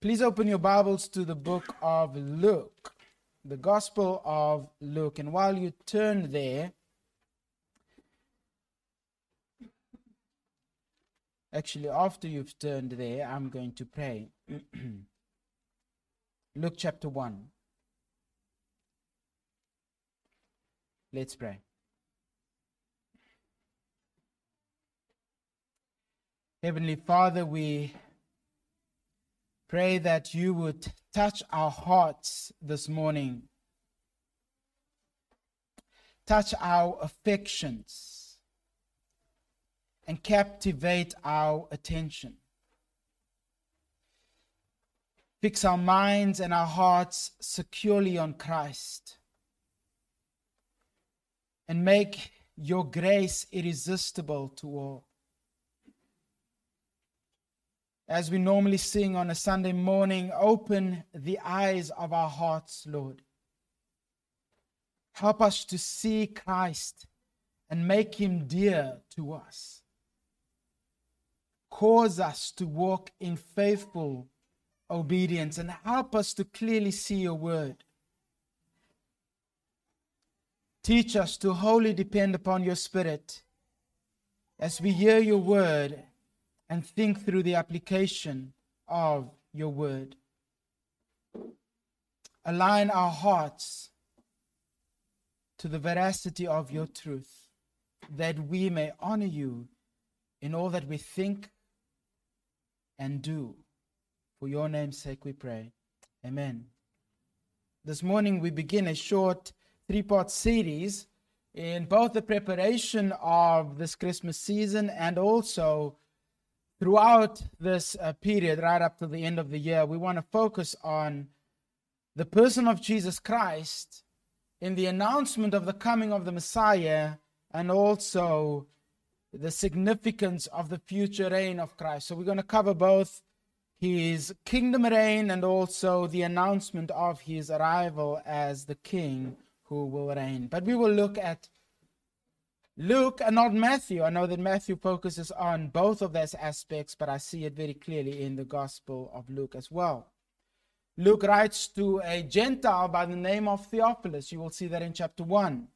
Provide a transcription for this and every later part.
Please open your Bibles to the book of Luke, the Gospel of Luke. And while you turn there, actually, after you've turned there, I'm going to pray. Luke chapter 1. Let's pray. Heavenly Father, we pray that you would touch our hearts this morning, touch our affections, and captivate our attention. Fix our minds and our hearts securely on Christ. And make your grace irresistible to all. As we normally sing on a Sunday morning, open the eyes of our hearts, Lord. Help us to see Christ and make him dear to us. Cause us to walk in faithful obedience and help us to clearly see your word. Teach us to wholly depend upon your spirit as we hear your word and think through the application of your word. Align our hearts to the veracity of your truth, that we may honor you in all that we think and do. For your name's sake we pray. Amen. This morning we begin a short three part series in both the preparation of this Christmas season and also throughout this uh, period, right up to the end of the year, we want to focus on the person of Jesus Christ in the announcement of the coming of the Messiah and also the significance of the future reign of Christ. So we're going to cover both his kingdom reign and also the announcement of his arrival as the king who will reign. But we will look at Luke and not Matthew. I know that Matthew focuses on both of those aspects, but I see it very clearly in the Gospel of Luke as well. Luke writes to a Gentile by the name of Theophilus. You will see that in chapter 1.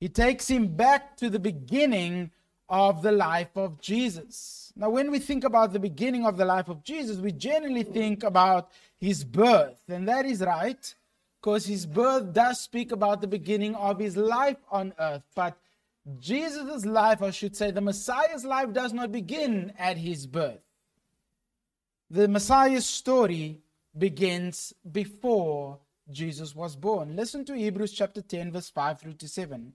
He takes him back to the beginning of the life of Jesus. Now, when we think about the beginning of the life of Jesus, we generally think about his birth, and that is right, because his birth does speak about the beginning of his life on earth. But Jesus' life, I should say, the Messiah's life does not begin at his birth. The Messiah's story begins before Jesus was born. Listen to Hebrews chapter 10, verse 5 through to 7.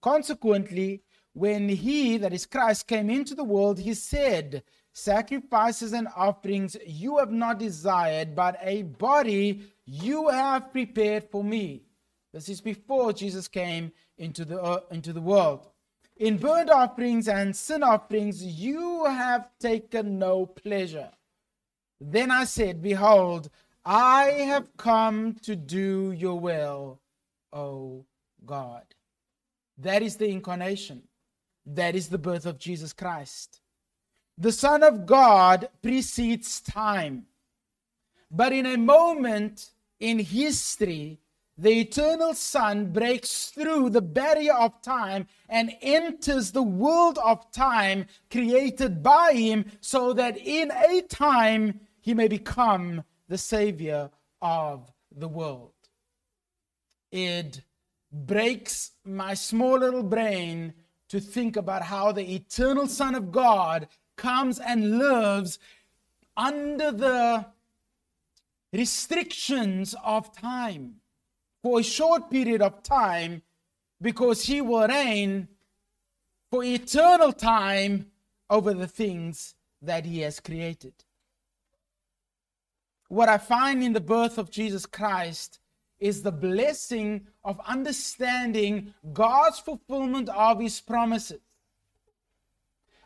Consequently, when he, that is Christ, came into the world, he said, Sacrifices and offerings you have not desired, but a body you have prepared for me. This is before Jesus came into the, uh, into the world. In burnt offerings and sin offerings you have taken no pleasure. Then I said, Behold, I have come to do your will, O God. That is the incarnation. That is the birth of Jesus Christ. The Son of God precedes time. But in a moment in history, the eternal Son breaks through the barrier of time and enters the world of time created by Him so that in a time He may become the Savior of the world. It breaks my small little brain to think about how the eternal Son of God comes and lives under the restrictions of time for a short period of time because he will reign for eternal time over the things that he has created. What I find in the birth of Jesus Christ is the blessing of understanding God's fulfillment of his promises.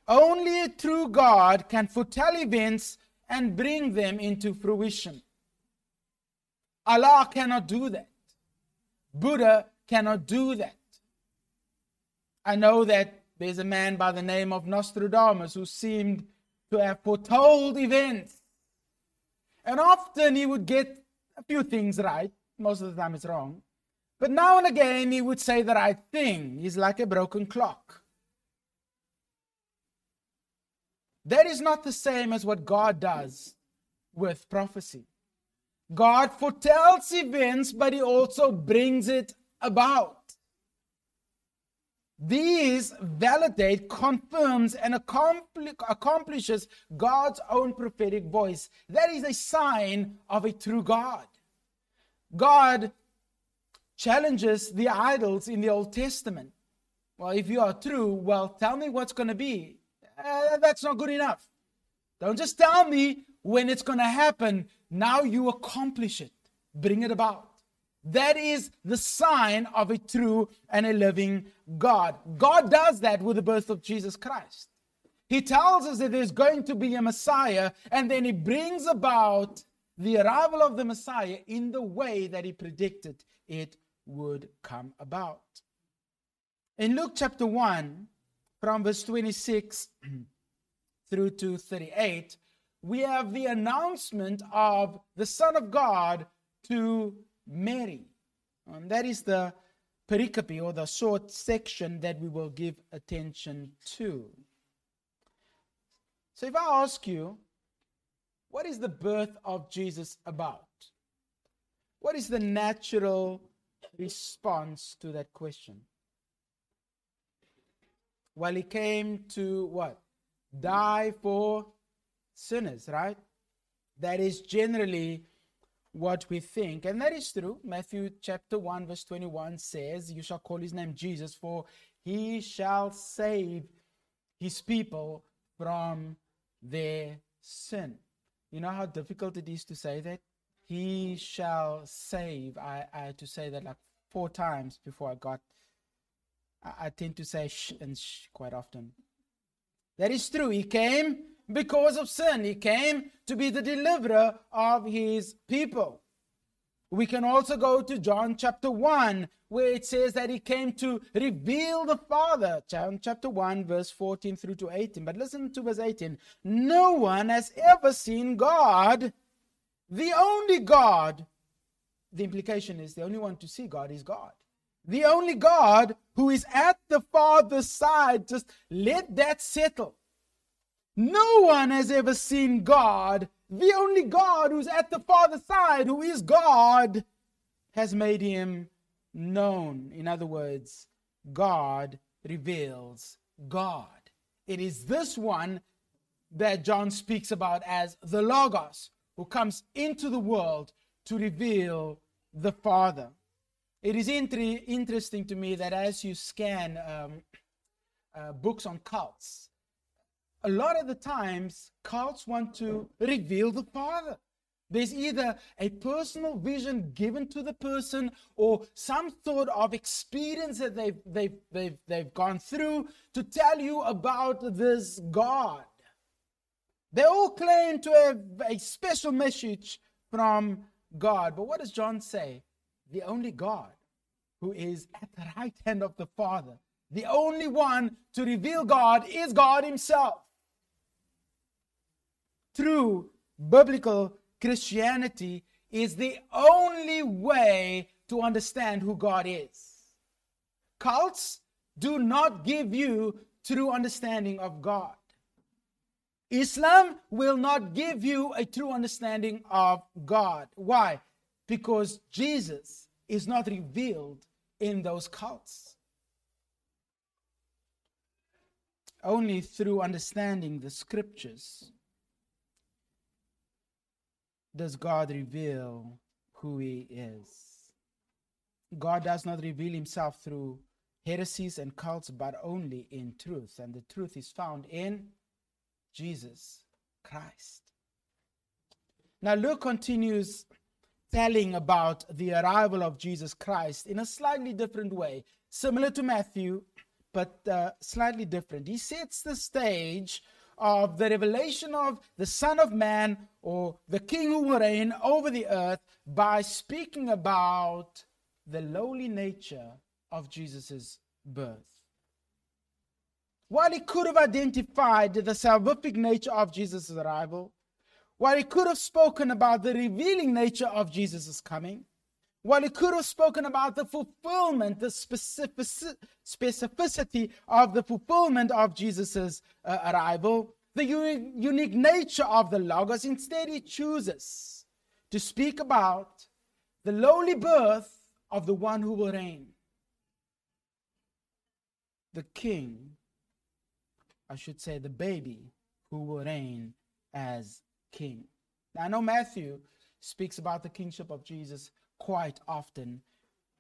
Only a true God can foretell events and bring them into fruition. Allah cannot do that. Buddha cannot do that. I know that there's a man by the name of Nostradamus who seemed to have foretold events. And often he would get a few things right. Most of the time it's wrong. But now and again he would say the right thing. He's like a broken clock. That is not the same as what God does with prophecy. God foretells events, but he also brings it about. These validate, confirms, and accomplishes God's own prophetic voice. That is a sign of a true God. God challenges the idols in the Old Testament. Well, if you are true, well, tell me what's going to be. Uh, that's not good enough. Don't just tell me when it's going to happen. Now you accomplish it, bring it about. That is the sign of a true and a living God. God does that with the birth of Jesus Christ. He tells us that there's going to be a Messiah, and then he brings about the arrival of the Messiah in the way that he predicted it would come about. In Luke chapter 1, from verse 26 through to 38, we have the announcement of the Son of God to Mary. And that is the pericope or the short section that we will give attention to. So if I ask you, what is the birth of Jesus about? What is the natural response to that question? Well, he came to what? Die for sinners, right? That is generally what we think. And that is true. Matthew chapter 1, verse 21 says, You shall call his name Jesus, for he shall save his people from their sin. You know how difficult it is to say that? He shall save. I, I had to say that like four times before I got. I, I tend to say sh and sh quite often. That is true. He came because of sin. He came to be the deliverer of his people. We can also go to John chapter 1, where it says that he came to reveal the Father. John chapter 1, verse 14 through to 18. But listen to verse 18. No one has ever seen God, the only God. The implication is the only one to see God is God. The only God who is at the Father's side. Just let that settle. No one has ever seen God. The only God who's at the Father's side, who is God, has made him known. In other words, God reveals God. It is this one that John speaks about as the Logos, who comes into the world to reveal the Father. It is inter- interesting to me that as you scan um, uh, books on cults, a lot of the times cults want to reveal the Father. There's either a personal vision given to the person or some sort of experience that they've, they've, they've, they've gone through to tell you about this God. They all claim to have a special message from God. But what does John say? The only God who is at the right hand of the Father, the only one to reveal God is God Himself through biblical Christianity is the only way to understand who God is. Cults do not give you true understanding of God. Islam will not give you a true understanding of God. Why? Because Jesus is not revealed in those cults. Only through understanding the scriptures does God reveal who He is. God does not reveal Himself through heresies and cults, but only in truth. And the truth is found in Jesus Christ. Now, Luke continues telling about the arrival of Jesus Christ in a slightly different way, similar to Matthew, but uh, slightly different. He sets the stage of the revelation of the Son of Man or the King who will reign over the earth by speaking about the lowly nature of Jesus' birth. While he could have identified the salvific nature of Jesus' arrival, while he could have spoken about the revealing nature of Jesus' coming, while he could have spoken about the fulfillment, the specificity of the fulfillment of Jesus' uh, arrival, the unique, unique nature of the Logos, instead he chooses to speak about the lowly birth of the one who will reign. The king, I should say, the baby who will reign as king. Now, I know Matthew speaks about the kingship of Jesus quite often,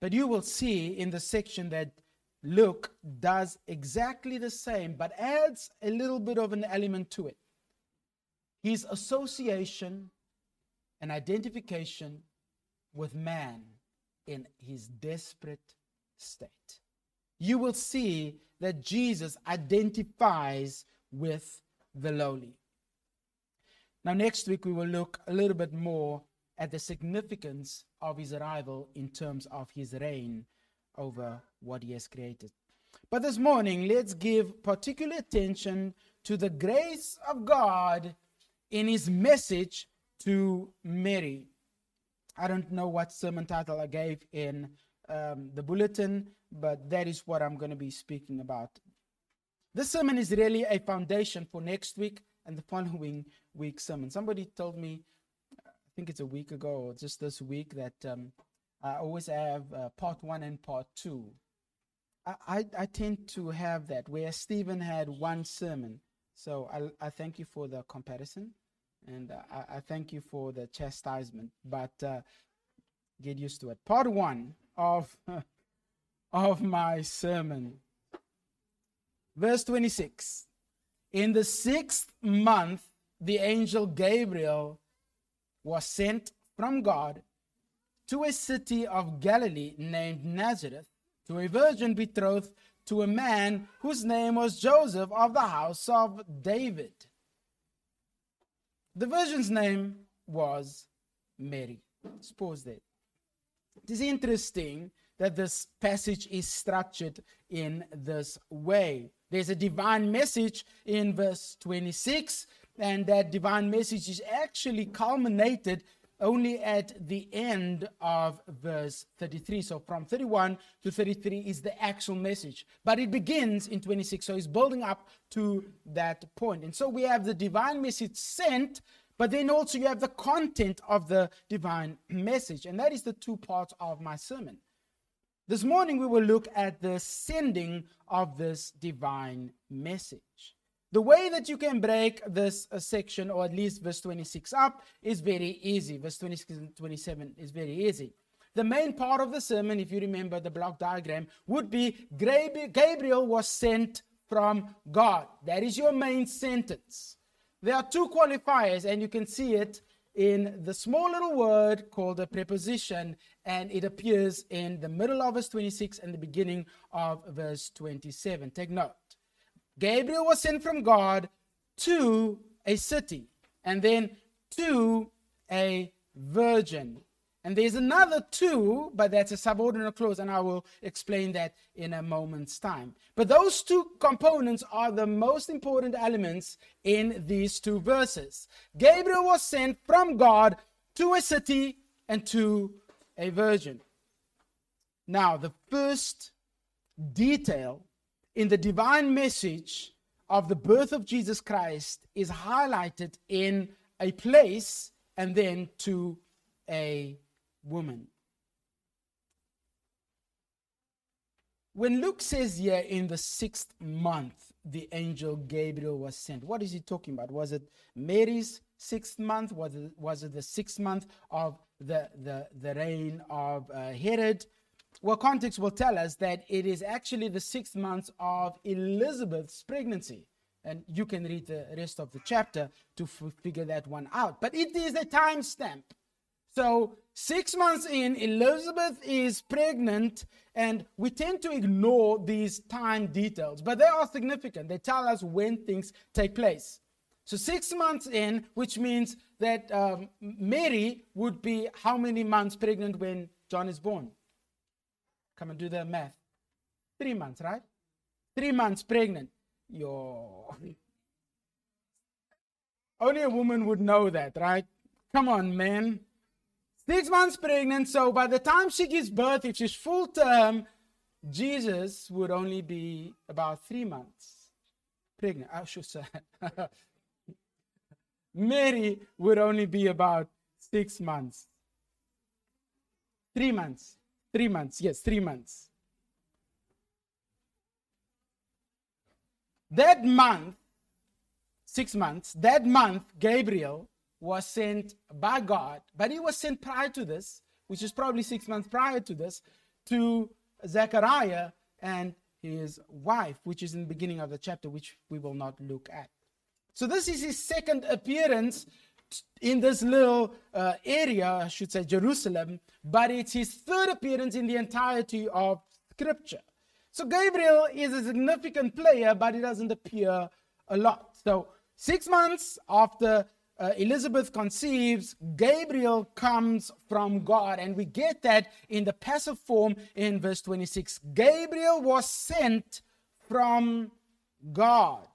but you will see in the section that Luke does exactly the same, but adds a little bit of an element to it. His association and identification with man in his desperate state. You will see that Jesus identifies with the lowly. Now, next week, we will look a little bit more at the significance of his arrival in terms of his reign over what he has created. But this morning, let's give particular attention to the grace of God in his message to Mary. I don't know what sermon title I gave in um, the bulletin, but that is what I'm going to be speaking about. This sermon is really a foundation for next week and the following week's sermon. Somebody told me, think it's a week ago or just this week, that um, I always have uh, part one and part two. I, I, I, tend to have that where Stephen had one sermon. So I, I thank you for the comparison. And I, I, thank you for the chastisement, but uh, get used to it. Part one of, of my sermon. Verse 26. In the sixth month, the angel Gabriel was sent from God to a city of Galilee named Nazareth to a virgin betrothed to a man whose name was Joseph of the house of David. The virgin's name was Mary. Pause there. It is interesting that this passage is structured in this way. There's a divine message in verse 26, and that divine message is actually culminated only at the end of verse 33. So from 31 to 33 is the actual message. But it begins in 26. So it's building up to that point. And so we have the divine message sent, but then also you have the content of the divine message. And that is the two parts of my sermon. This morning we will look at the sending of this divine message. The way that you can break this uh, section, or at least verse 26 up, is very easy. Verse 26 and 27 is very easy. The main part of the sermon, if you remember the block diagram, would be Gabriel was sent from God. That is your main sentence. There are two qualifiers, and you can see it in the small little word called a preposition, and it appears in the middle of verse 26 and the beginning of verse 27. Take note. Gabriel was sent from God to a city and then to a virgin. And there's another two, but that's a subordinate clause, and I will explain that in a moment's time. But those two components are the most important elements in these two verses. Gabriel was sent from God to a city and to a virgin. Now, the first detail in the divine message of the birth of Jesus Christ is highlighted in a place and then to a woman. When Luke says here in the sixth month, the angel Gabriel was sent, what is he talking about? Was it Mary's sixth month? Was it, was it the sixth month of the, the, the reign of uh, Herod? Well, context will tell us that it is actually the sixth month of Elizabeth's pregnancy. And you can read the rest of the chapter to f- figure that one out. But it is a timestamp. So, six months in, Elizabeth is pregnant, and we tend to ignore these time details, but they are significant. They tell us when things take place. So, six months in, which means that um, Mary would be how many months pregnant when John is born? Come and do the math. Three months, right? Three months pregnant. Yo. Only a woman would know that, right? Come on, man. Six months pregnant, so by the time she gives birth, if she's full term, Jesus would only be about three months pregnant. I should say. Mary would only be about six months. Three months. Three months. Yes, three months. That month, six months, that month, Gabriel was sent by God, but he was sent prior to this, which is probably six months prior to this, to Zechariah and his wife, which is in the beginning of the chapter, which we will not look at. So, this is his second appearance in this little uh, area, I should say Jerusalem, but it's his third appearance in the entirety of Scripture. So, Gabriel is a significant player, but he doesn't appear a lot. So, six months after uh, Elizabeth conceives, Gabriel comes from God. And we get that in the passive form in verse 26. Gabriel was sent from God.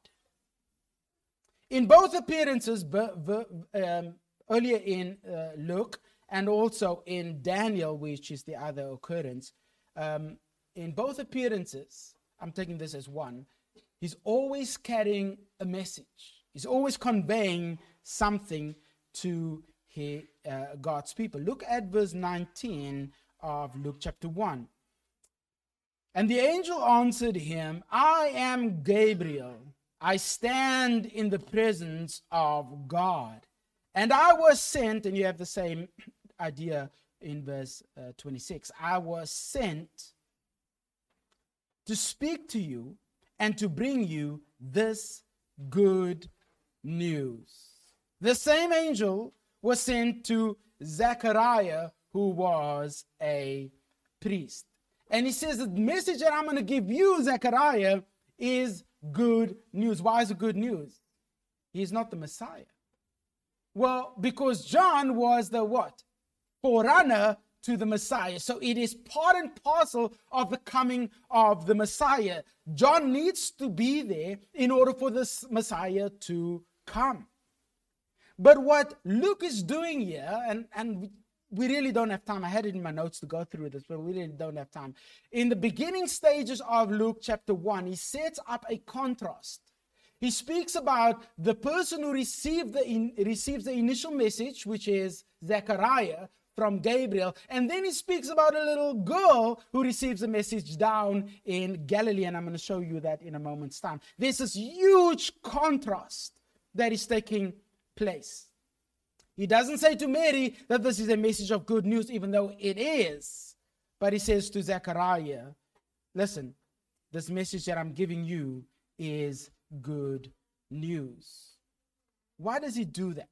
In both appearances, um, earlier in uh, Luke and also in Daniel, which is the other occurrence, um, in both appearances, I'm taking this as one, he's always carrying a message. He's always conveying something to he, uh, God's people. Look at verse 19 of Luke chapter 1. And the angel answered him, I am Gabriel. I stand in the presence of God. And I was sent, and you have the same idea in verse uh, 26. I was sent to speak to you and to bring you this good news. The same angel was sent to Zechariah, who was a priest. And he says, The message that I'm going to give you, Zechariah, is good news. Why is it good news? He's not the Messiah. Well, because John was the what? Forerunner to the Messiah. So it is part and parcel of the coming of the Messiah. John needs to be there in order for this Messiah to come. But what Luke is doing here, and, and we really don't have time. I had it in my notes to go through this, but we really don't have time. In the beginning stages of Luke chapter 1, he sets up a contrast. He speaks about the person who received the in, receives the initial message, which is Zechariah from Gabriel, and then he speaks about a little girl who receives a message down in Galilee, and I'm going to show you that in a moment's time. There's this huge contrast that is taking place. He doesn't say to Mary that this is a message of good news, even though it is. But he says to Zechariah, listen, this message that I'm giving you is good news. Why does he do that?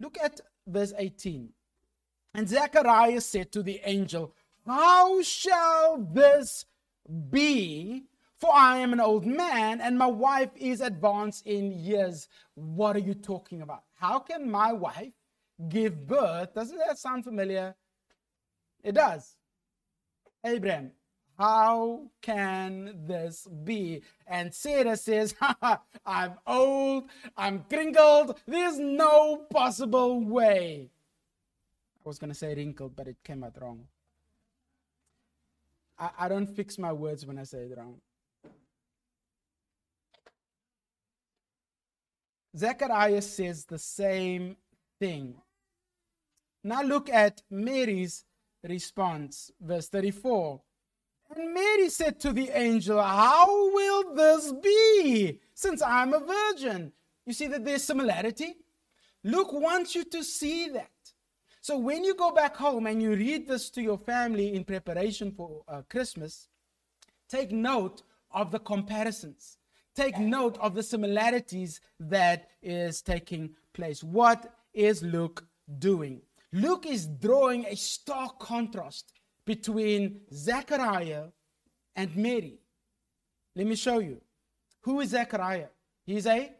Look at verse 18. And Zechariah said to the angel, How shall this be? For I am an old man and my wife is advanced in years. What are you talking about? How can my wife give birth? Doesn't that sound familiar? It does. Abraham, how can this be? And Sarah says, I'm old, I'm crinkled, there's no possible way. I was going to say wrinkled, but it came out wrong. I, I don't fix my words when I say it wrong. Zechariah says the same thing. Now look at Mary's response, verse 34. And Mary said to the angel, How will this be since I'm a virgin? You see that there's similarity? Luke wants you to see that. So when you go back home and you read this to your family in preparation for uh, Christmas, take note of the comparisons take note of the similarities that is taking place. What is Luke doing? Luke is drawing a stark contrast between Zechariah and Mary. Let me show you. Who is Zechariah? He's a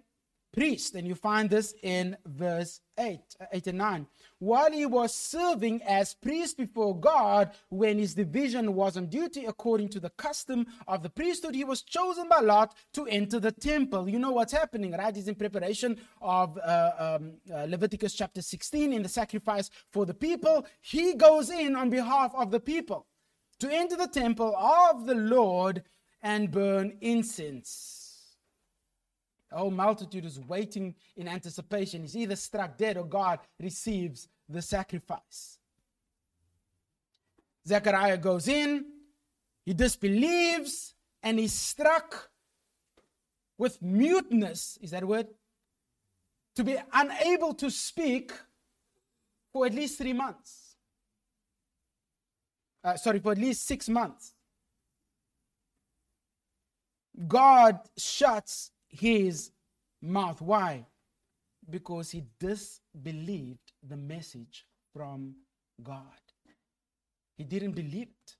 priest. And you find this in verse 8, uh, 8 and 9. While he was serving as priest before God, when his division was on duty according to the custom of the priesthood, he was chosen by Lot to enter the temple. You know what's happening, right? He's in preparation of uh, um, uh, Leviticus chapter 16 in the sacrifice for the people. He goes in on behalf of the people to enter the temple of the Lord and burn incense. The whole multitude is waiting in anticipation. He's either struck dead or God receives the sacrifice. Zechariah goes in, he disbelieves, and he's struck with muteness. Is that a word? To be unable to speak for at least three months. Uh, sorry, for at least six months. God shuts his mouth. Why? Because he disbelieved the message from God. He didn't believe it.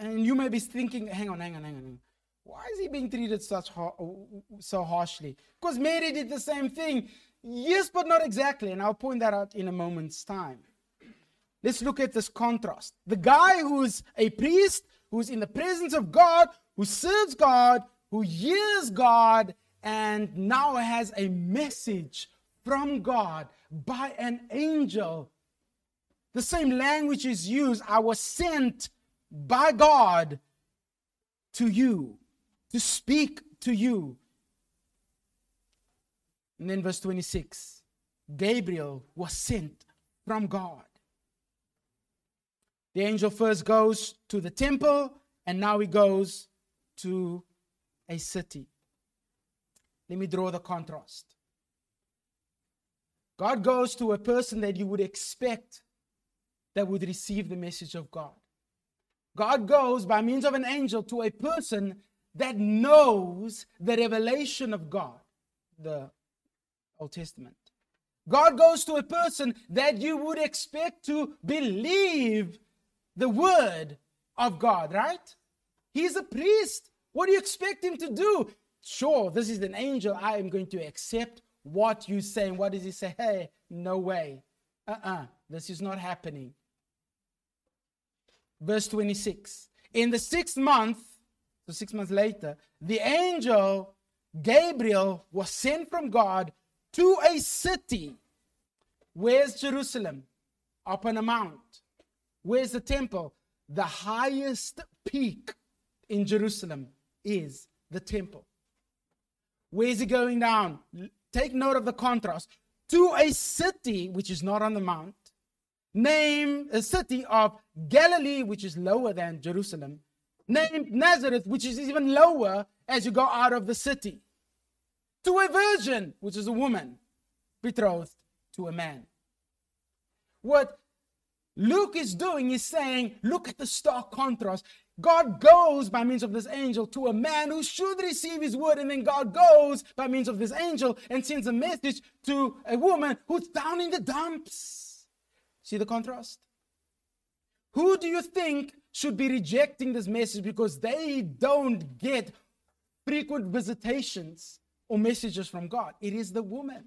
And you may be thinking, hang on, hang on, hang on. Why is he being treated such so harshly? Because Mary did the same thing. Yes, but not exactly. And I'll point that out in a moment's time. Let's look at this contrast. The guy who's a priest, who's in the presence of God, who serves God, who hears God, and now has a message from God by an angel. The same language is used. I was sent by God to you to speak to you. And then verse 26 Gabriel was sent from God. The angel first goes to the temple, and now he goes to a city. Let me draw the contrast. God goes to a person that you would expect that would receive the message of God. God goes by means of an angel to a person that knows the revelation of God, the Old Testament. God goes to a person that you would expect to believe the word of God, right? He's a priest. What do you expect him to do? Sure, this is an angel. I am going to accept what you say. And what does he say? Hey, no way. Uh uh-uh, uh this is not happening. Verse 26. In the sixth month, so six months later, the angel Gabriel was sent from God to a city. Where's Jerusalem? Up on a mount. Where's the temple? The highest peak in Jerusalem is the temple. Where is he going down? Take note of the contrast. To a city which is not on the mount, name a city of Galilee, which is lower than Jerusalem, named Nazareth, which is even lower as you go out of the city, to a virgin, which is a woman betrothed to a man. What Luke is doing is saying, look at the stark contrast. God goes by means of this angel to a man who should receive his word, and then God goes by means of this angel and sends a message to a woman who's down in the dumps. See the contrast? Who do you think should be rejecting this message because they don't get frequent visitations or messages from God? It is the woman.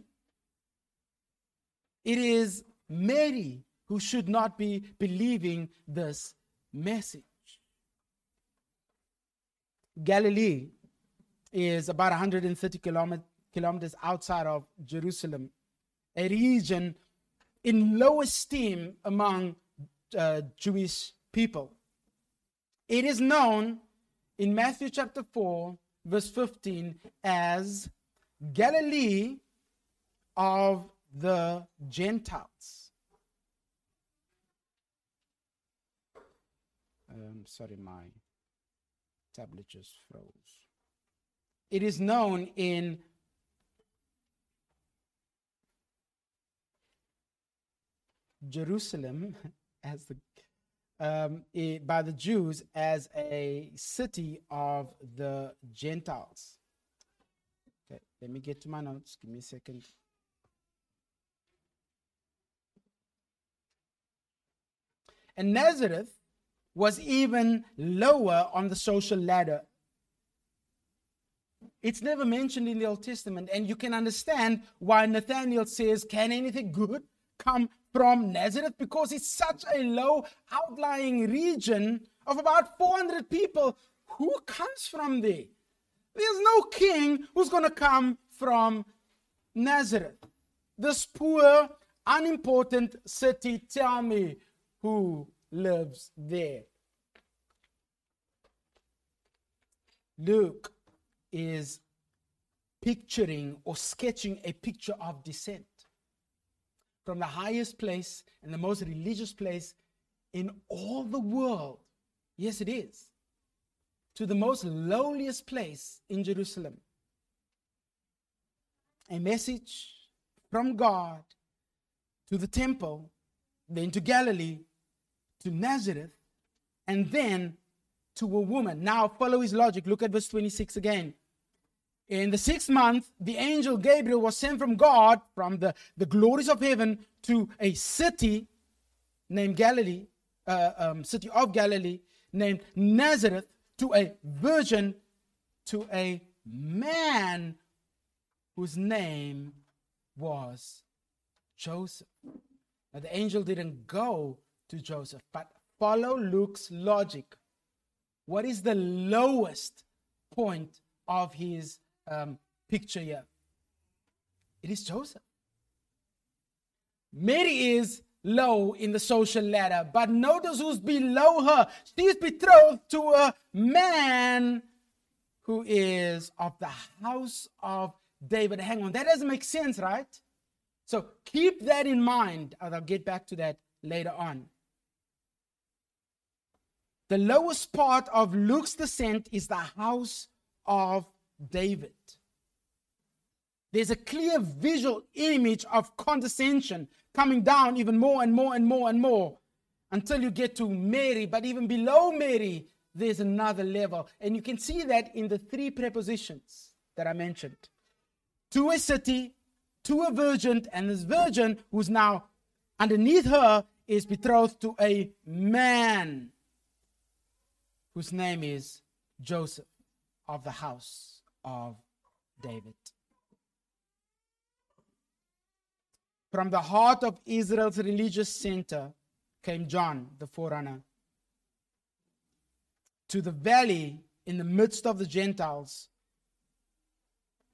It is Mary who should not be believing this message. Galilee is about 130 kilometers outside of Jerusalem, a region in low esteem among uh, Jewish people. It is known in Matthew chapter 4, verse 15, as Galilee of the Gentiles. Um, sorry, my tablet just froze. It is known in Jerusalem as the um, it, by the Jews as a city of the Gentiles. Okay, let me get to my notes. Give me a second. And Nazareth was even lower on the social ladder. It's never mentioned in the Old Testament. And you can understand why Nathaniel says, Can anything good come from Nazareth? Because it's such a low outlying region of about 400 people. Who comes from there? There's no king who's going to come from Nazareth. This poor, unimportant city, tell me who lives there. Luke is picturing or sketching a picture of descent from the highest place and the most religious place in all the world. Yes, it is. To the most lowliest place in Jerusalem. A message from God to the temple, then to Galilee, to Nazareth, and then to a woman. Now, follow his logic. Look at verse 26 again. In the sixth month, the angel Gabriel was sent from God, from the, the glories of heaven, to a city named Galilee, uh, um, city of Galilee, named Nazareth, to a virgin, to a man whose name was Joseph. Now, the angel didn't go to Joseph, but follow Luke's logic. What is the lowest point of his um, picture here? It is Joseph. Mary is low in the social ladder, but notice who's below her. She's betrothed to a man who is of the house of David. Hang on, that doesn't make sense, right? So keep that in mind. I'll get back to that later on. The lowest part of Luke's descent is the house of David. There's a clear visual image of condescension coming down even more and more and more and more until you get to Mary. But even below Mary, there's another level. And you can see that in the three prepositions that I mentioned to a city, to a virgin, and this virgin who's now underneath her is betrothed to a man whose name is Joseph of the house of David. From the heart of Israel's religious center came John, the forerunner. To the valley in the midst of the Gentiles,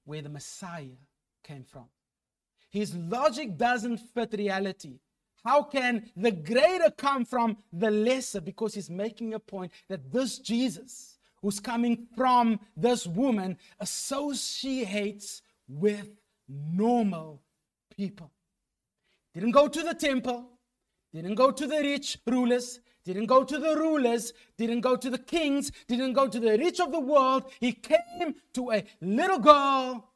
where the Messiah came from. His logic doesn't fit reality. How can the greater come from the lesser? Because he's making a point that this Jesus, who's coming from this woman, associates with normal people. Didn't go to the temple, didn't go to the rich rulers, didn't go to the rulers, didn't go to the kings, didn't go to the rich of the world. He came to a little girl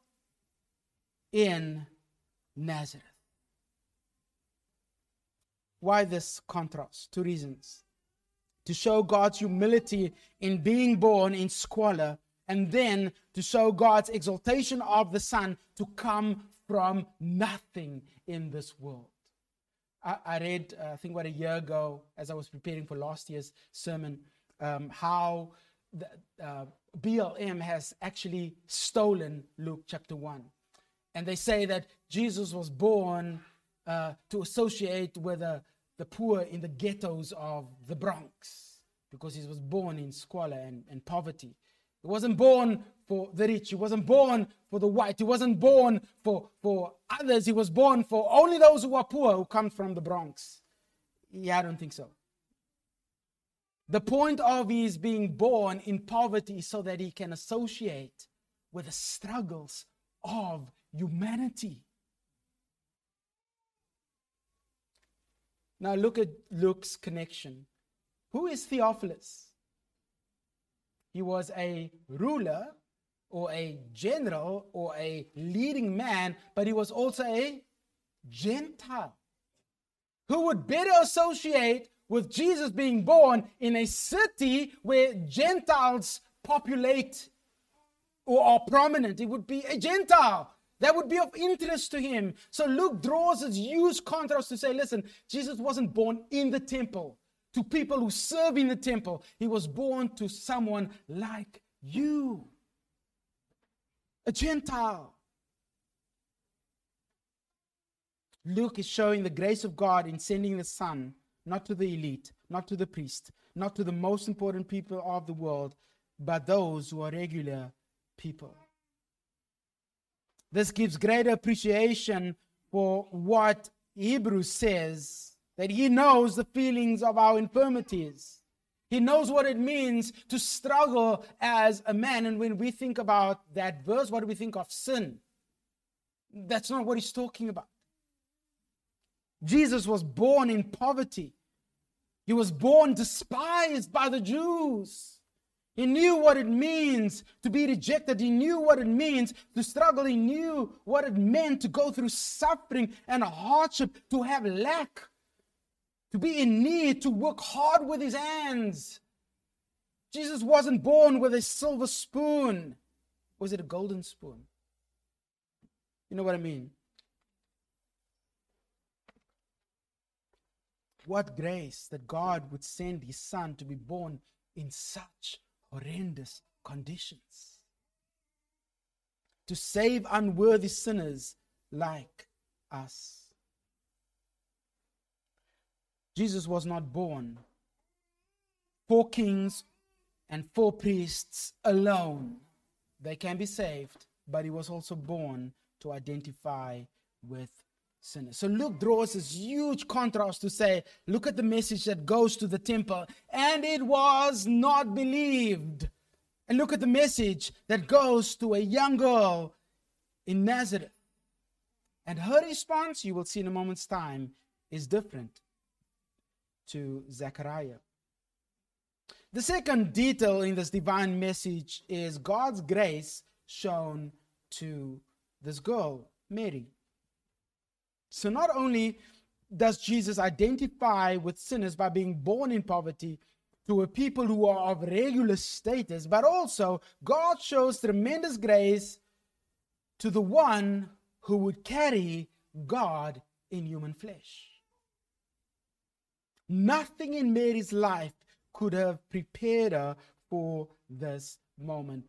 in Nazareth. Why this contrast? Two reasons. To show God's humility in being born in squalor, and then to show God's exaltation of the Son to come from nothing in this world. I, I read, uh, I think, what a year ago, as I was preparing for last year's sermon, um, how the, uh, BLM has actually stolen Luke chapter 1. And they say that Jesus was born uh, to associate with a the poor in the ghettos of the Bronx because he was born in squalor and, and poverty. He wasn't born for the rich. He wasn't born for the white. He wasn't born for, for others. He was born for only those who are poor who come from the Bronx. Yeah, I don't think so. The point of his being born in poverty is so that he can associate with the struggles of humanity. Now look at Luke's connection. Who is Theophilus? He was a ruler or a general or a leading man, but he was also a Gentile who would better associate with Jesus being born in a city where Gentiles populate or are prominent. It would be a Gentile that would be of interest to him. So Luke draws this huge contrast to say, listen, Jesus wasn't born in the temple to people who serve in the temple. He was born to someone like you. a Gentile. Luke is showing the grace of God in sending the Son, not to the elite, not to the priest, not to the most important people of the world, but those who are regular people. This gives greater appreciation for what Hebrews says that he knows the feelings of our infirmities. He knows what it means to struggle as a man. And when we think about that verse, what do we think of sin? That's not what he's talking about. Jesus was born in poverty. He was born despised by the Jews. He knew what it means to be rejected. He knew what it means to struggle. He knew what it meant to go through suffering and hardship, to have lack, to be in need, to work hard with his hands. Jesus wasn't born with a silver spoon. Was it a golden spoon? You know what I mean? What grace that God would send his son to be born in such horrendous conditions to save unworthy sinners like us. Jesus was not born for kings and for priests alone. They can be saved, but he was also born to identify with sinners. So Luke draws this huge contrast to say, look at the message that goes to the temple, and it was not believed. And look at the message that goes to a young girl in Nazareth. And her response, you will see in a moment's time, is different to Zechariah. The second detail in this divine message is God's grace shown to this girl, Mary. So not only does Jesus identify with sinners by being born in poverty to a people who are of regular status, but also God shows tremendous grace to the one who would carry God in human flesh. Nothing in Mary's life could have prepared her for this moment.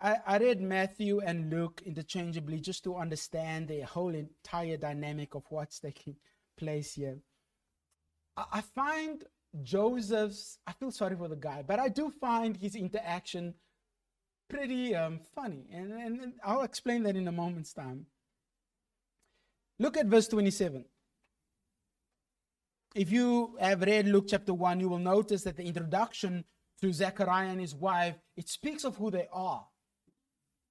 I, I read Matthew and Luke interchangeably just to understand the whole entire dynamic of what's taking place here. I, I find Joseph's, I feel sorry for the guy, but I do find his interaction pretty um, funny. And, and I'll explain that in a moment's time. Look at verse 27. If you have read Luke chapter 1, you will notice that the introduction to Zechariah and his wife, it speaks of who they are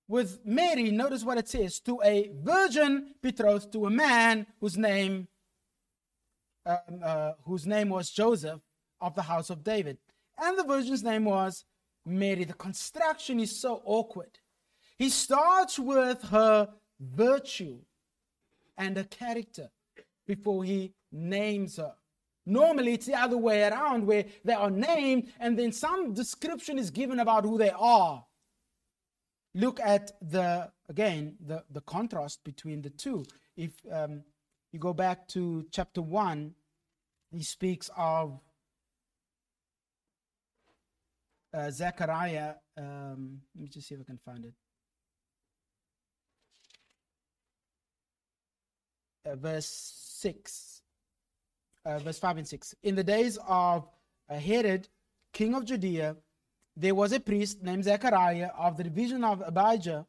with Mary, notice what it says to a virgin betrothed to a man whose name um, uh, whose name was Joseph of the house of David. And the virgin's name was Mary. The construction is so awkward. He starts with her virtue and her character before he names her. Normally, it's the other way around where they are named and then some description is given about who they are look at the again the, the contrast between the two. If um, you go back to chapter one, he speaks of uh, Zechariah. Um, let me just see if I can find it. Uh, verse 6, uh, verse 5 and 6. In the days of Herod, king of Judea, there was a priest named Zechariah of the division of Abijah,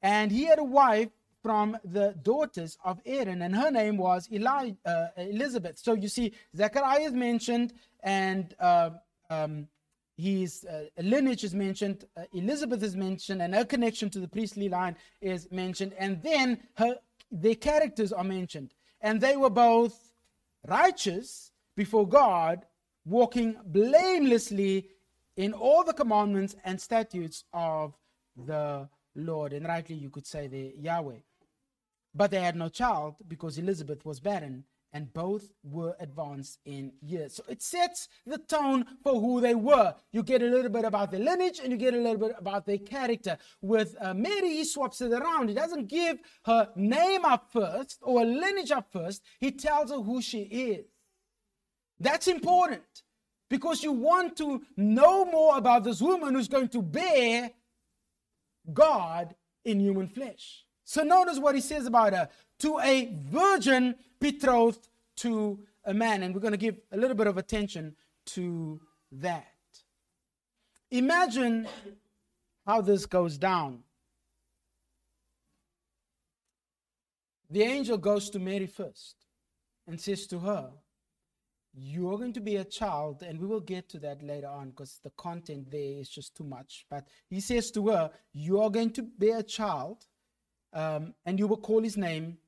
and he had a wife from the daughters of Aaron, and her name was Eli, uh, Elizabeth. So you see, Zechariah is mentioned, and uh, um, his uh, lineage is mentioned, uh, Elizabeth is mentioned, and her connection to the priestly line is mentioned, and then her their characters are mentioned, and they were both righteous before God, walking blamelessly in all the commandments and statutes of the Lord. And rightly, you could say the Yahweh. But they had no child because Elizabeth was barren and both were advanced in years. So it sets the tone for who they were. You get a little bit about their lineage and you get a little bit about their character. With uh, Mary, he swaps it around. He doesn't give her name up first or lineage up first, he tells her who she is. That's important because you want to know more about this woman who's going to bear God in human flesh. So notice what he says about her to a virgin betrothed to a man. And we're going to give a little bit of attention to that. Imagine how this goes down. The angel goes to Mary first and says to her, You are going to be a child, and we will get to that later on because the content there is just too much. But he says to her, You are going to be a child, um, and you will call his name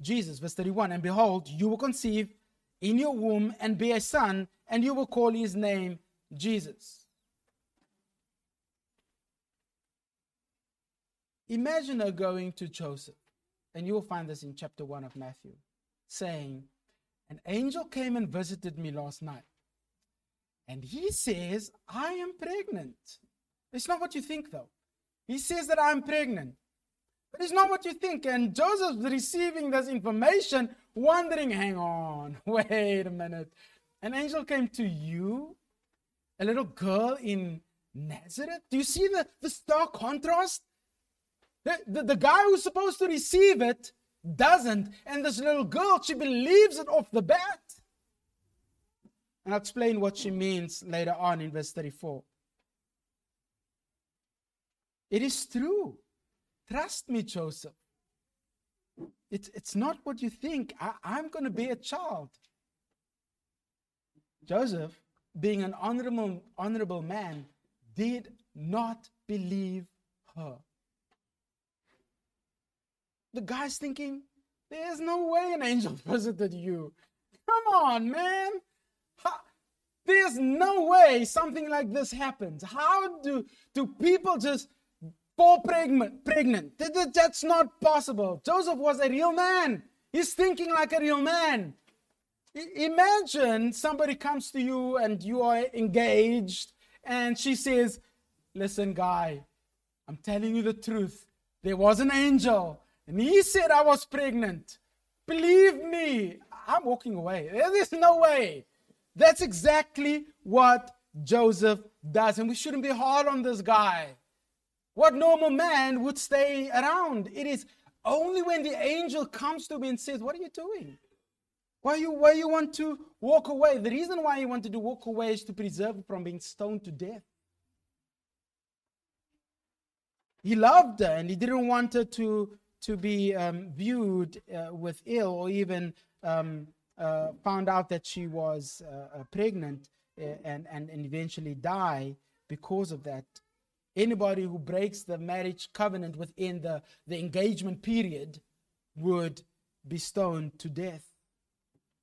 Jesus. Verse 31 And behold, you will conceive in your womb and bear a son, and you will call his name Jesus. Imagine her going to Joseph and you will find this in chapter 1 of Matthew, saying, An angel came and visited me last night. And he says, I am pregnant. It's not what you think, though. He says that I'm pregnant. But it's not what you think. And Joseph's receiving this information, wondering, hang on, wait a minute. An angel came to you, a little girl in Nazareth. Do you see the, the stark contrast? The, the, the guy who's supposed to receive it doesn't. And this little girl, she believes it off the bat. And I'll explain what she means later on in verse 34. It is true. Trust me, Joseph. It's, it's not what you think. I, I'm going to be a child. Joseph, being an honorable, honorable man, did not believe her. The guy's thinking, there's no way an angel visited you. Come on, man. How, there's no way something like this happens. How do, do people just fall pregnant? pregnant? That's not possible. Joseph was a real man. He's thinking like a real man. Imagine somebody comes to you and you are engaged, and she says, Listen, guy, I'm telling you the truth. There was an angel and he said I was pregnant. Believe me, I'm walking away. There's no way. That's exactly what Joseph does. And we shouldn't be hard on this guy. What normal man would stay around? It is only when the angel comes to me and says, What are you doing? Why you why you want to walk away? The reason why you wanted to walk away is to preserve from being stoned to death. He loved her and he didn't want her to to be um, viewed uh, with ill or even um, uh, found out that she was uh, uh pregnant uh, and, and, eventually die because of that. Anybody who breaks the marriage covenant within the, the engagement period would be stoned to death.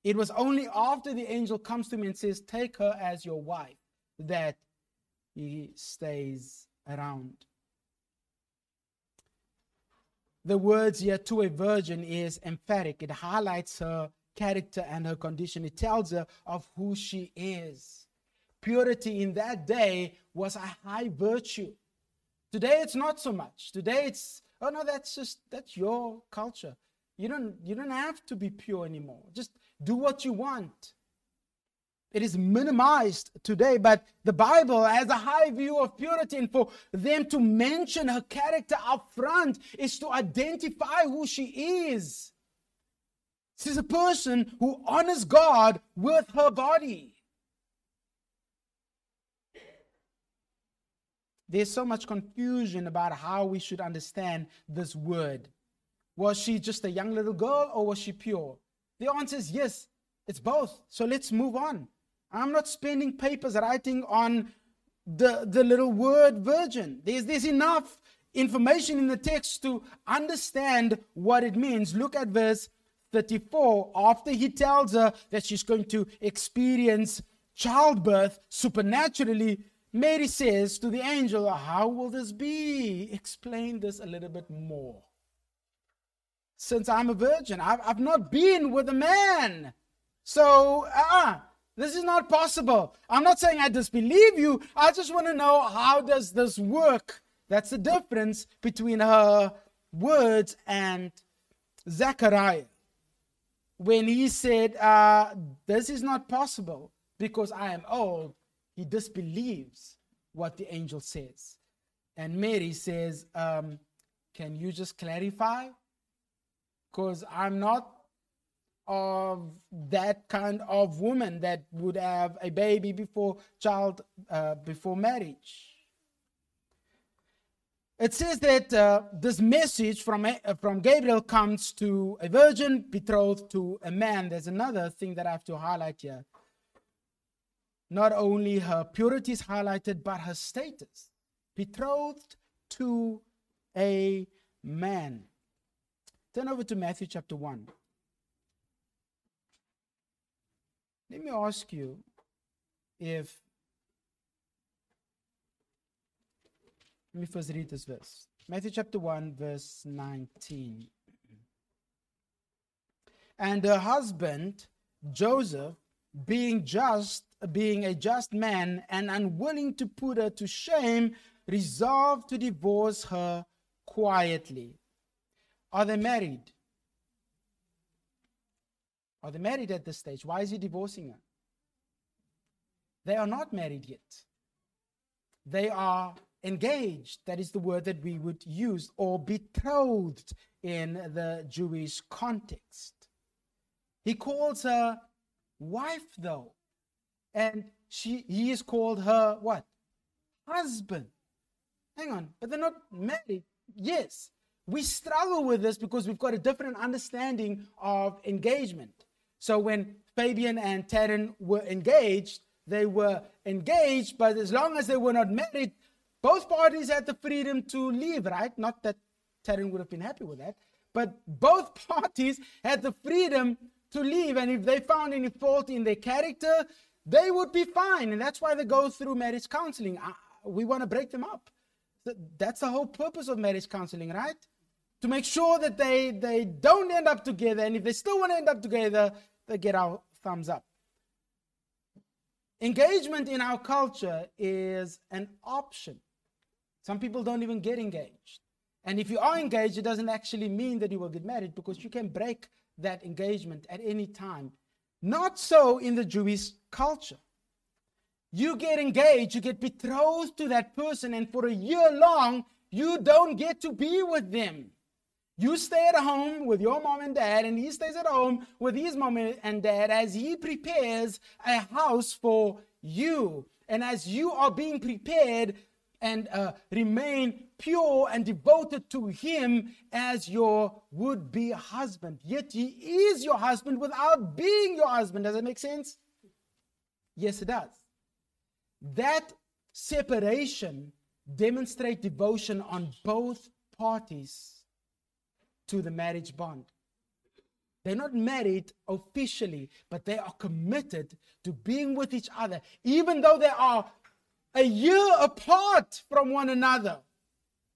It was only after the angel comes to me and says, Take her as your wife, that he stays around the words here to a virgin is emphatic. It highlights her character and her condition. It tells her of who she is. Purity in that day was a high virtue. Today it's not so much. Today it's oh no, that's just that's your culture. You don't you don't have to be pure anymore. Just do what you want. It is minimized today, but the Bible has a high view of purity. And for them to mention her character up front is to identify who she is. She's a person who honors God with her body. There's so much confusion about how we should understand this word. Was she just a young little girl or was she pure? The answer is yes, it's both. So let's move on. I'm not spending papers writing on the, the little word virgin. There's, there's enough information in the text to understand what it means. Look at verse 34. After he tells her that she's going to experience childbirth supernaturally, Mary says to the angel, How will this be? Explain this a little bit more. Since I'm a virgin, I've, I've not been with a man. So, uh, this is not possible. I'm not saying I disbelieve you. I just want to know how does this work? That's the difference between her words and Zechariah. When he said, uh, This is not possible because I am old, he disbelieves what the angel says. And Mary says, um, can you just clarify? Because I'm not of that kind of woman that would have a baby before child uh, before marriage it says that uh, this message from, uh, from Gabriel comes to a virgin betrothed to a man. There's another thing that I have to highlight here. Not only her purity is highlighted, but her status. Betrothed to a man. Turn over to Matthew chapter 1. Let me ask you if Let me first read this verse. Matthew chapter 1, verse 19. And her husband, Joseph, being just, being a just man and unwilling to put her to shame, resolved to divorce her quietly. Are they married? Are they married at this stage? Why is he divorcing her? They are not married yet. They are engaged. That is the word that we would use, or betrothed in the Jewish context. He calls her wife, though, and she he is called her what? Husband. Hang on, but they're not married. Yes, we struggle with this because we've got a different understanding of engagement. So when Fabian and Taryn were engaged, they were engaged, but as long as they were not married, both parties had the freedom to leave, right? Not that Taryn would have been happy with that, but both parties had the freedom to leave. And if they found any fault in their character, they would be fine. And that's why they go through marriage counseling. We want to break them up. That's the whole purpose of marriage counseling, right? To make sure that they, they don't end up together. And if they still want to end up together, get our thumbs up. Engagement in our culture is an option. Some people don't even get engaged. And if you are engaged, it doesn't actually mean that you will get married because you can break that engagement at any time. Not so in the Jewish culture. You get engaged, you get betrothed to that person, and for a year long, you don't get to be with them. You stay at home with your mom and dad, and he stays at home with his mom and dad as he prepares a house for you. And as you are being prepared, and uh, remain pure and devoted to Him as your would be husband. Yet He is your husband without being your husband. Does that make sense? Yes, it does. That separation demonstrates devotion on both parties to the marriage bond. They're not married officially, but they are committed to being with each other, even though they are a year apart from one another.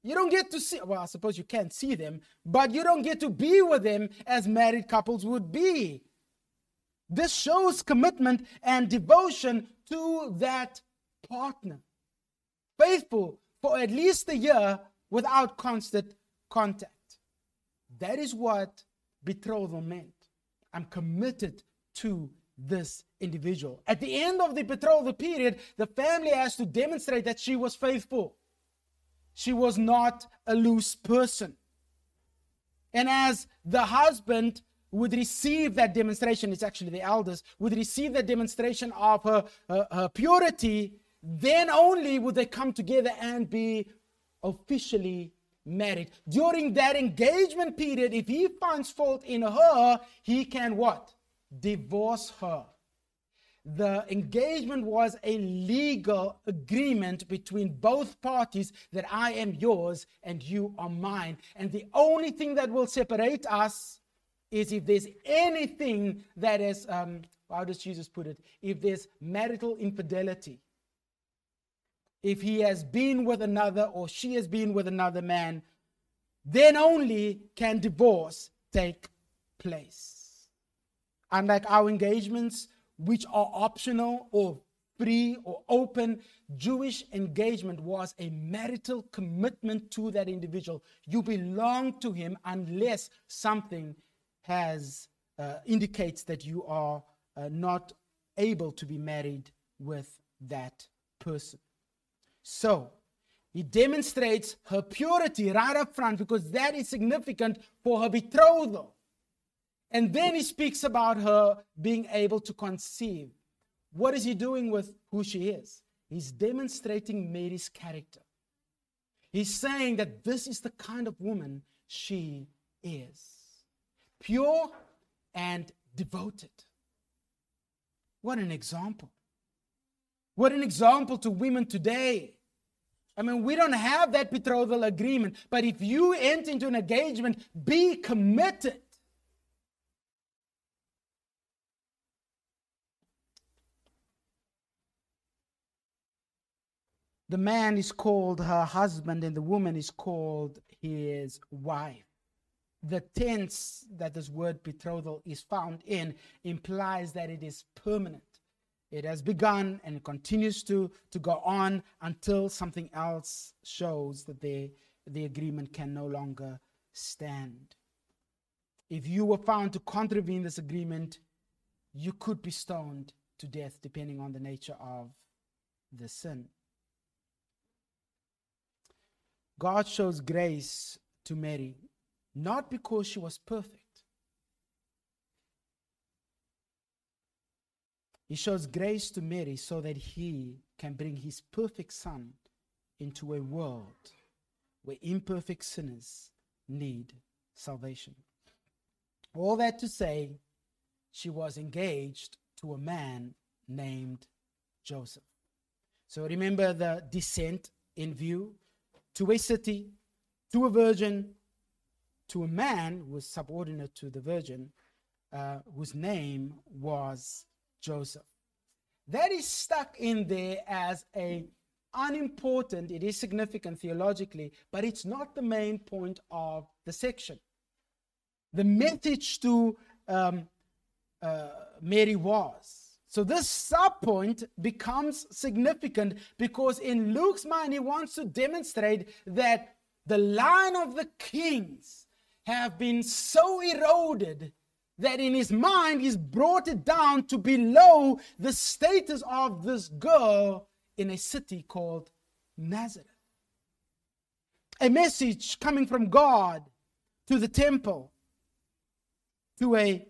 You don't get to see, well, I suppose you can't see them, but you don't get to be with them as married couples would be. This shows commitment and devotion to that partner. Faithful for at least a year without constant contact. That is what betrothal meant. I'm committed to this individual. At the end of the betrothal period, the family has to demonstrate that she was faithful. She was not a loose person. And as the husband would receive that demonstration, it's actually the elders, would receive that demonstration of her, her, her purity, then only would they come together and be officially married. During that engagement period, if he finds fault in her, he can what? divorce her. The engagement was a legal agreement between both parties that I am yours and you are mine. And the only thing that will separate us is if there's anything that is, um, how does Jesus put it? If there's marital infidelity. If he has been with another or she has been with another man, then only can divorce take place. Unlike our engagements, which are optional or free or open, Jewish engagement was a marital commitment to that individual. You belong to him unless something has uh, indicates that you are uh, not able to be married with that person. So, He demonstrates her purity right up front because that is significant for her betrothal. And then he speaks about her being able to conceive. What is he doing with who she is? He's demonstrating Mary's character. He's saying that this is the kind of woman she is pure and devoted. What an example. What an example to women today. I mean, we don't have that betrothal agreement, but if you enter into an engagement, be committed. The man is called her husband, and the woman is called his wife. The tense that this word betrothal is found in implies that it is permanent. It has begun and it continues to, to go on until something else shows that the, the agreement can no longer stand. If you were found to contravene this agreement, you could be stoned to death, depending on the nature of the sin. God shows grace to Mary, not because she was perfect. He shows grace to Mary so that he can bring his perfect son into a world where imperfect sinners need salvation. All that to say, she was engaged to a man named Joseph. So remember the descent in view to a city, to a virgin, to a man who was subordinate to the virgin, uh, whose name was Joseph. That is stuck in there as a unimportant, it is significant theologically, but it's not the main point of the section. The message to um, uh, Mary was so this subpoint becomes significant because in Luke's mind, he wants to demonstrate that the line of the kings have been so eroded that in his mind he's brought it down to below the status of this girl in a city called Nazareth. A message coming from God to the temple, to a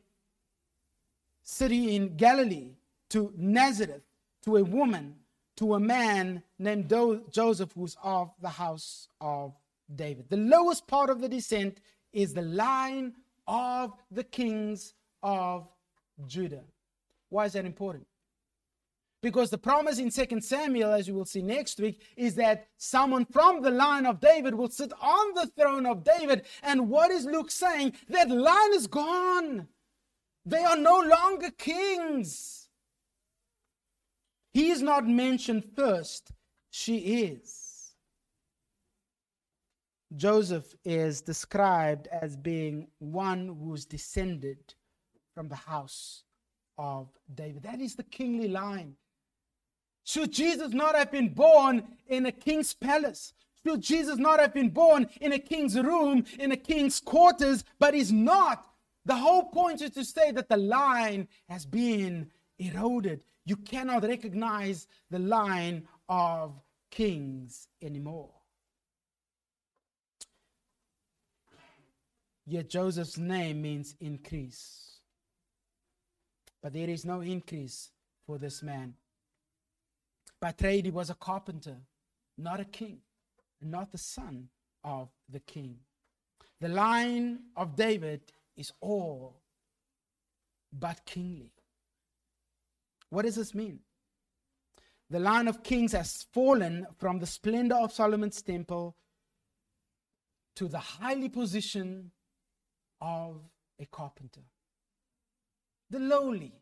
city in Galilee, to Nazareth, to a woman, to a man named Do- Joseph, who's of the house of David. The lowest part of the descent is the line of the kings of Judah. Why is that important? Because the promise in 2 Samuel, as you will see next week, is that someone from the line of David will sit on the throne of David. And what is Luke saying? That line is gone. They are no longer kings. He is not mentioned first, she is. Joseph is described as being one who's descended from the house of David. That is the kingly line. Should Jesus not have been born in a king's palace? Should Jesus not have been born in a king's room, in a king's quarters? But he's not. The whole point is to say that the line has been eroded you cannot recognize the line of kings anymore. Yet Joseph's name means increase. But there is no increase for this man. By trade, he was a carpenter, not a king, not the son of the king. The line of David is all but kingly. What does this mean? The line of kings has fallen from the splendor of Solomon's temple to the highly position of a carpenter. The lowly,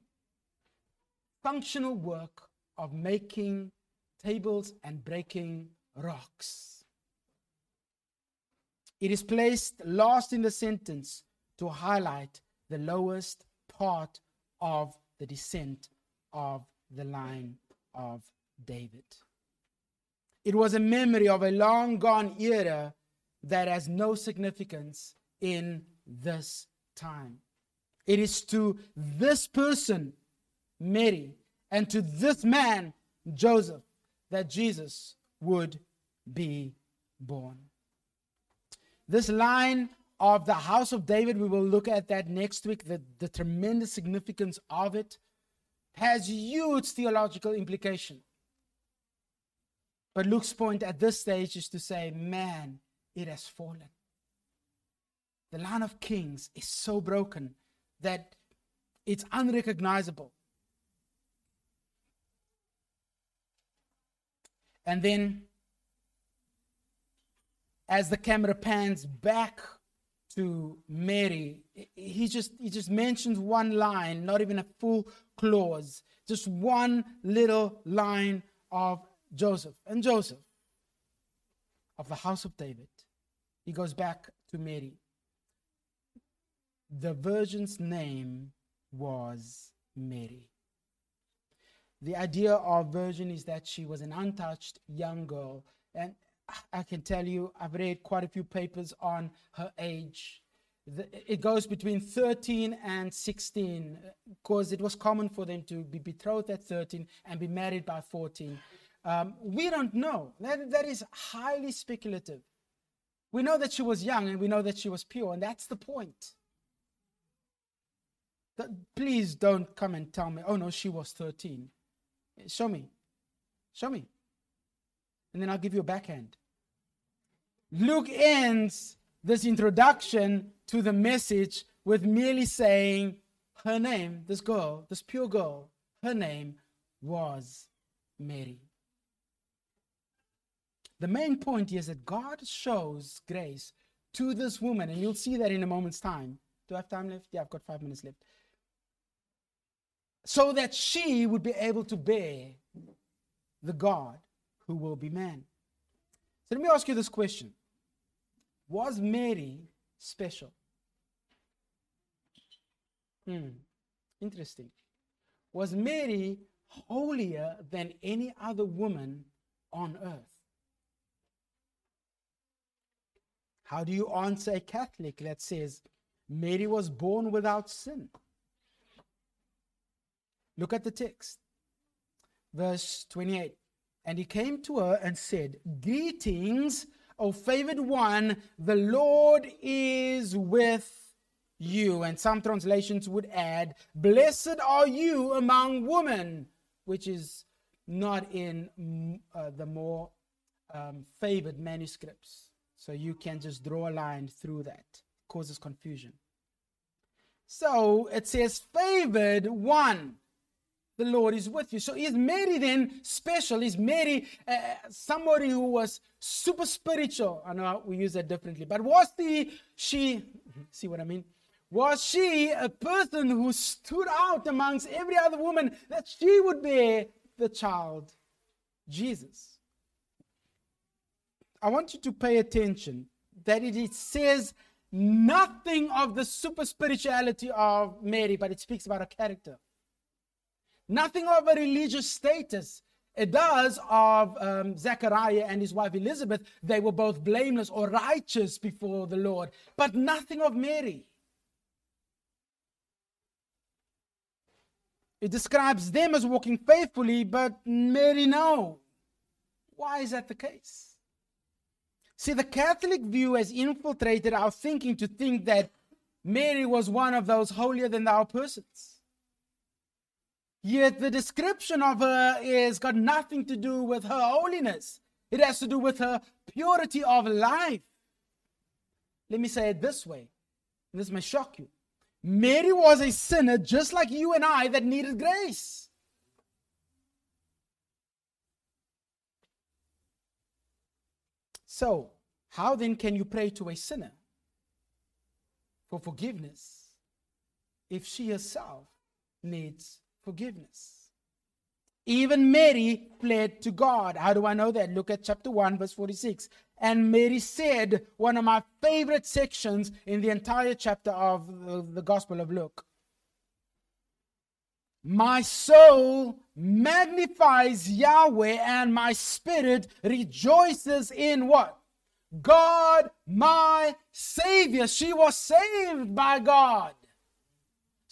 functional work of making tables and breaking rocks. It is placed last in the sentence to highlight the lowest part of the descent of the line of David. It was a memory of a long gone era that has no significance in this time. It is to this person, Mary, and to this man, Joseph, that Jesus would be born. This line of the house of David, we will look at that next week, the, the tremendous significance of it has huge theological implication. But Luke's point at this stage is to say, man, it has fallen. The line of kings is so broken that it's unrecognizable. And then, as the camera pans back to Mary, he just he just mentions one line, not even a full clause, just one little line of Joseph. And Joseph of the house of David, he goes back to Mary. The virgin's name was Mary. The idea of virgin is that she was an untouched young girl. And I can tell you, I've read quite a few papers on her age. It goes between 13 and 16 because it was common for them to be betrothed at 13 and be married by 14. Um, we don't know. That, that is highly speculative. We know that she was young and we know that she was pure, and that's the point. Please don't come and tell me, oh no, she was 13. Eh, show me. Show me. And then I'll give you a backhand. Luke ends this introduction to the message with merely saying her name, this girl, this pure girl, her name was Mary. The main point is that God shows grace to this woman, and you'll see that in a moment's time. Do I have time left? Yeah, I've got five minutes left so that she would be able to bear the God who will be man. So let me ask you this question Was Mary special? Hmm, interesting. Was Mary holier than any other woman on earth? How do you answer a Catholic that says Mary was born without sin? Look at the text. Verse 28. And he came to her and said, Greetings, O favored one, the Lord is with you. And some translations would add, Blessed are you among women, which is not in uh, the more um, favored manuscripts. So you can just draw a line through that. It causes confusion. So it says, Favored one the Lord is with you. So is Mary then special? Is Mary uh, somebody who was super spiritual? I know we use that differently, but was the she? See what I mean? Was she a person who stood out amongst every other woman that she would bear the child, Jesus? I want you to pay attention that it says nothing of the super spirituality of Mary, but it speaks about her character nothing of a religious status. It does of um, Zechariah and his wife Elizabeth. They were both blameless or righteous before the Lord, but nothing of Mary. It describes them as walking faithfully, but Mary, no. Why is that the case? See, the Catholic view has infiltrated our thinking to think that Mary was one of those holier than thou persons. Yet the description of her is got nothing to do with her holiness. It has to do with her purity of life. Let me say it this way. This may shock you. Mary was a sinner just like you and I that needed grace. So, how then can you pray to a sinner for forgiveness if she herself needs forgiveness. Even Mary fled to God. How do I know that? Look at chapter 1, verse 46. And Mary said, one of my favorite sections in the entire chapter of the Gospel of Luke. My soul magnifies Yahweh, and my spirit rejoices in what? God, my Savior. She was saved by God.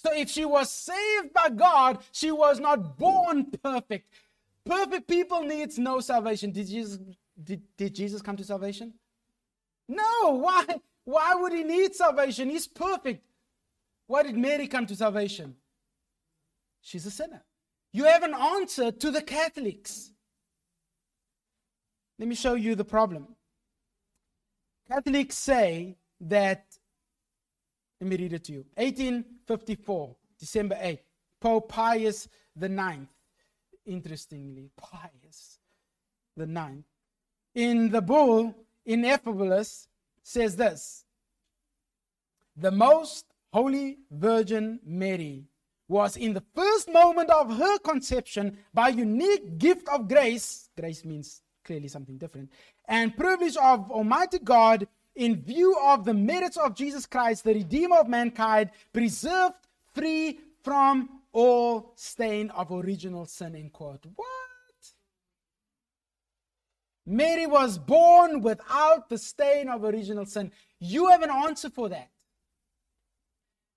So if she was saved by God, she was not born perfect. Perfect people needs no salvation. Did Jesus did, did Jesus come to salvation? No. Why? Why would he need salvation? He's perfect. Why did Mary come to salvation? She's a sinner. You have an answer to the Catholics. Let me show you the problem. Catholics say that, let me read it to you 1854, December 8, Pope Pius the Ninth. Interestingly, Pius the Ninth. In the bull, Ineffabilis, says this The most holy Virgin Mary was in the first moment of her conception by unique gift of grace. Grace means clearly something different. And privilege of Almighty God in view of the merits of Jesus Christ, the Redeemer of mankind, preserved free from all stain of original sin. In quote. What? Mary was born without the stain of original sin. You have an answer for that.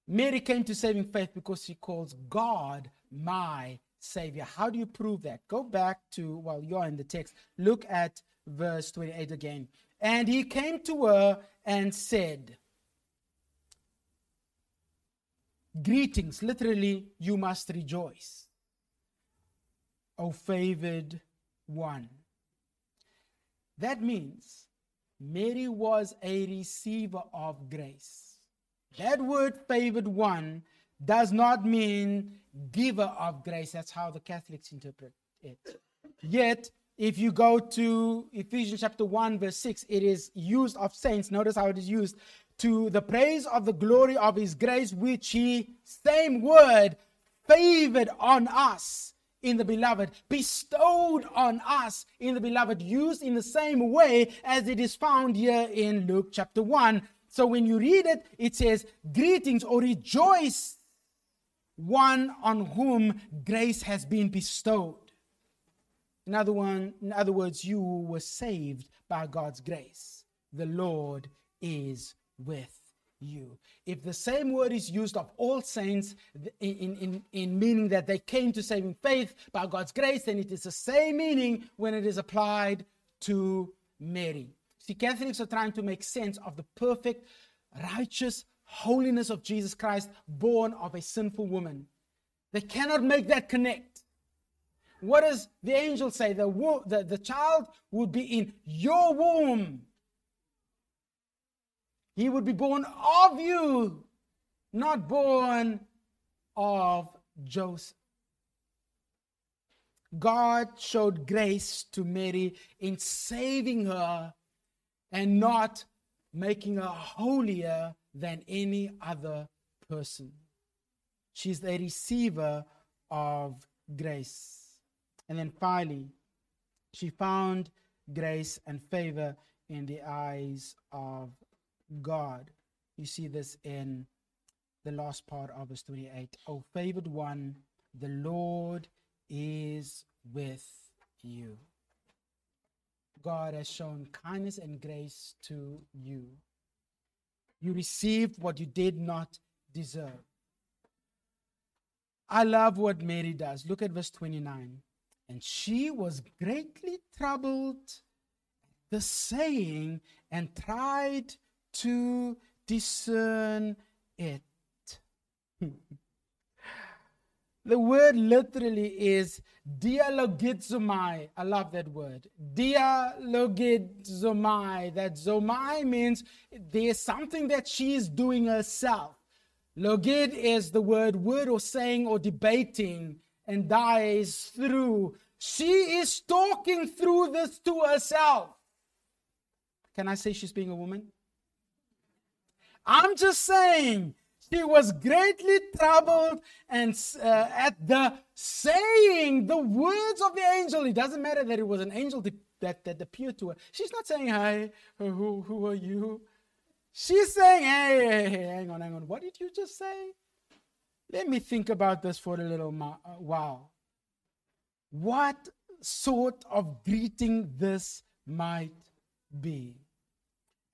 Mary came to saving faith because she calls God my Savior. How do you prove that? Go back to, while well, you're in the text, look at verse 28 again. And he came to her and said, Greetings, literally, you must rejoice. O favored one. That means Mary was a receiver of grace. That word favored one does not mean giver of grace. That's how the Catholics interpret it. Yet, if you go to Ephesians chapter 1, verse 6, it is used of saints. Notice how it is used to the praise of the glory of his grace, which he, same word, favored on us in the beloved, bestowed on us in the beloved, used in the same way as it is found here in Luke chapter 1. So when you read it, it says, Greetings or rejoice, one on whom grace has been bestowed. In other, one, in other words, you were saved by God's grace. The Lord is with you. If the same word is used of all saints in, in, in meaning that they came to saving faith by God's grace, then it is the same meaning when it is applied to Mary. See, Catholics are trying to make sense of the perfect, righteous holiness of Jesus Christ born of a sinful woman. They cannot make that connect. What does the angel say? The, wo- the, the child would be in your womb. He would be born of you, not born of Joseph. God showed grace to Mary in saving her and not making her holier than any other person. She's the receiver of grace. And then finally, she found grace and favor in the eyes of God. You see this in the last part of verse 28. O favored one, the Lord is with you. God has shown kindness and grace to you. You received what you did not deserve. I love what Mary does. Look at verse 29. And she was greatly troubled the saying and tried to discern it. the word literally is dialogizomai. I love that word. Dialogizomai. That zomai means there's something that she's doing herself. Logid is the word word or saying or debating and dies through. She is talking through this to herself. Can I say she's being a woman? I'm just saying she was greatly troubled and uh, at the saying the words of the angel. It doesn't matter that it was an angel that, that appeared to her. She's not saying, Hi, who, who are you? She's saying, hey, hey, hey, hang on, hang on. What did you just say? Let me think about this for a little uh, while. What sort of greeting this might be?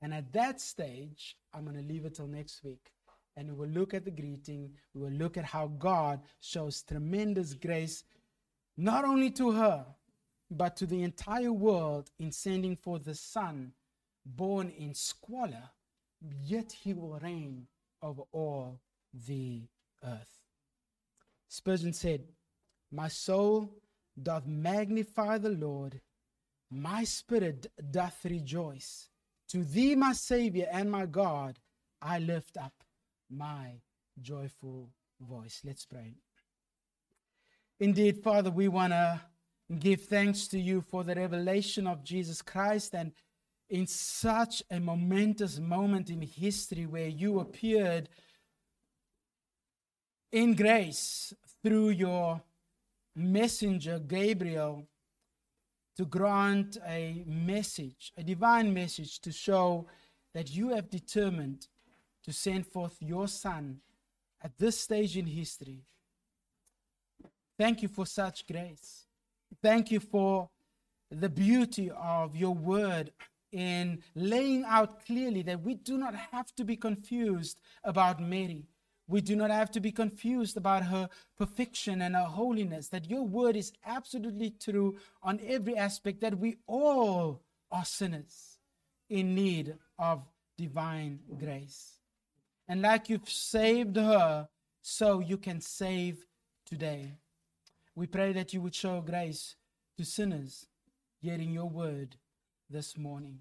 And at that stage, I'm going to leave it till next week. And we will look at the greeting. We will look at how God shows tremendous grace, not only to her, but to the entire world in sending forth the Son, born in squalor, yet he will reign over all the earth. Spurgeon said, My soul doth magnify the Lord, my spirit doth rejoice. To thee, my Savior and my God, I lift up my joyful voice. Let's pray. Indeed, Father, we want to give thanks to you for the revelation of Jesus Christ and in such a momentous moment in history where you appeared in grace through your messenger Gabriel to grant a message, a divine message to show that you have determined to send forth your son at this stage in history. Thank you for such grace. Thank you for the beauty of your word in laying out clearly that we do not have to be confused about Mary. We do not have to be confused about her perfection and her holiness, that your word is absolutely true on every aspect, that we all are sinners in need of divine grace. And like you've saved her, so you can save today. We pray that you would show grace to sinners hearing your word this morning.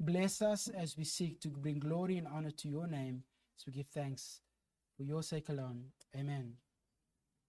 Bless us as we seek to bring glory and honor to your name as we give thanks for your sake alone. Amen.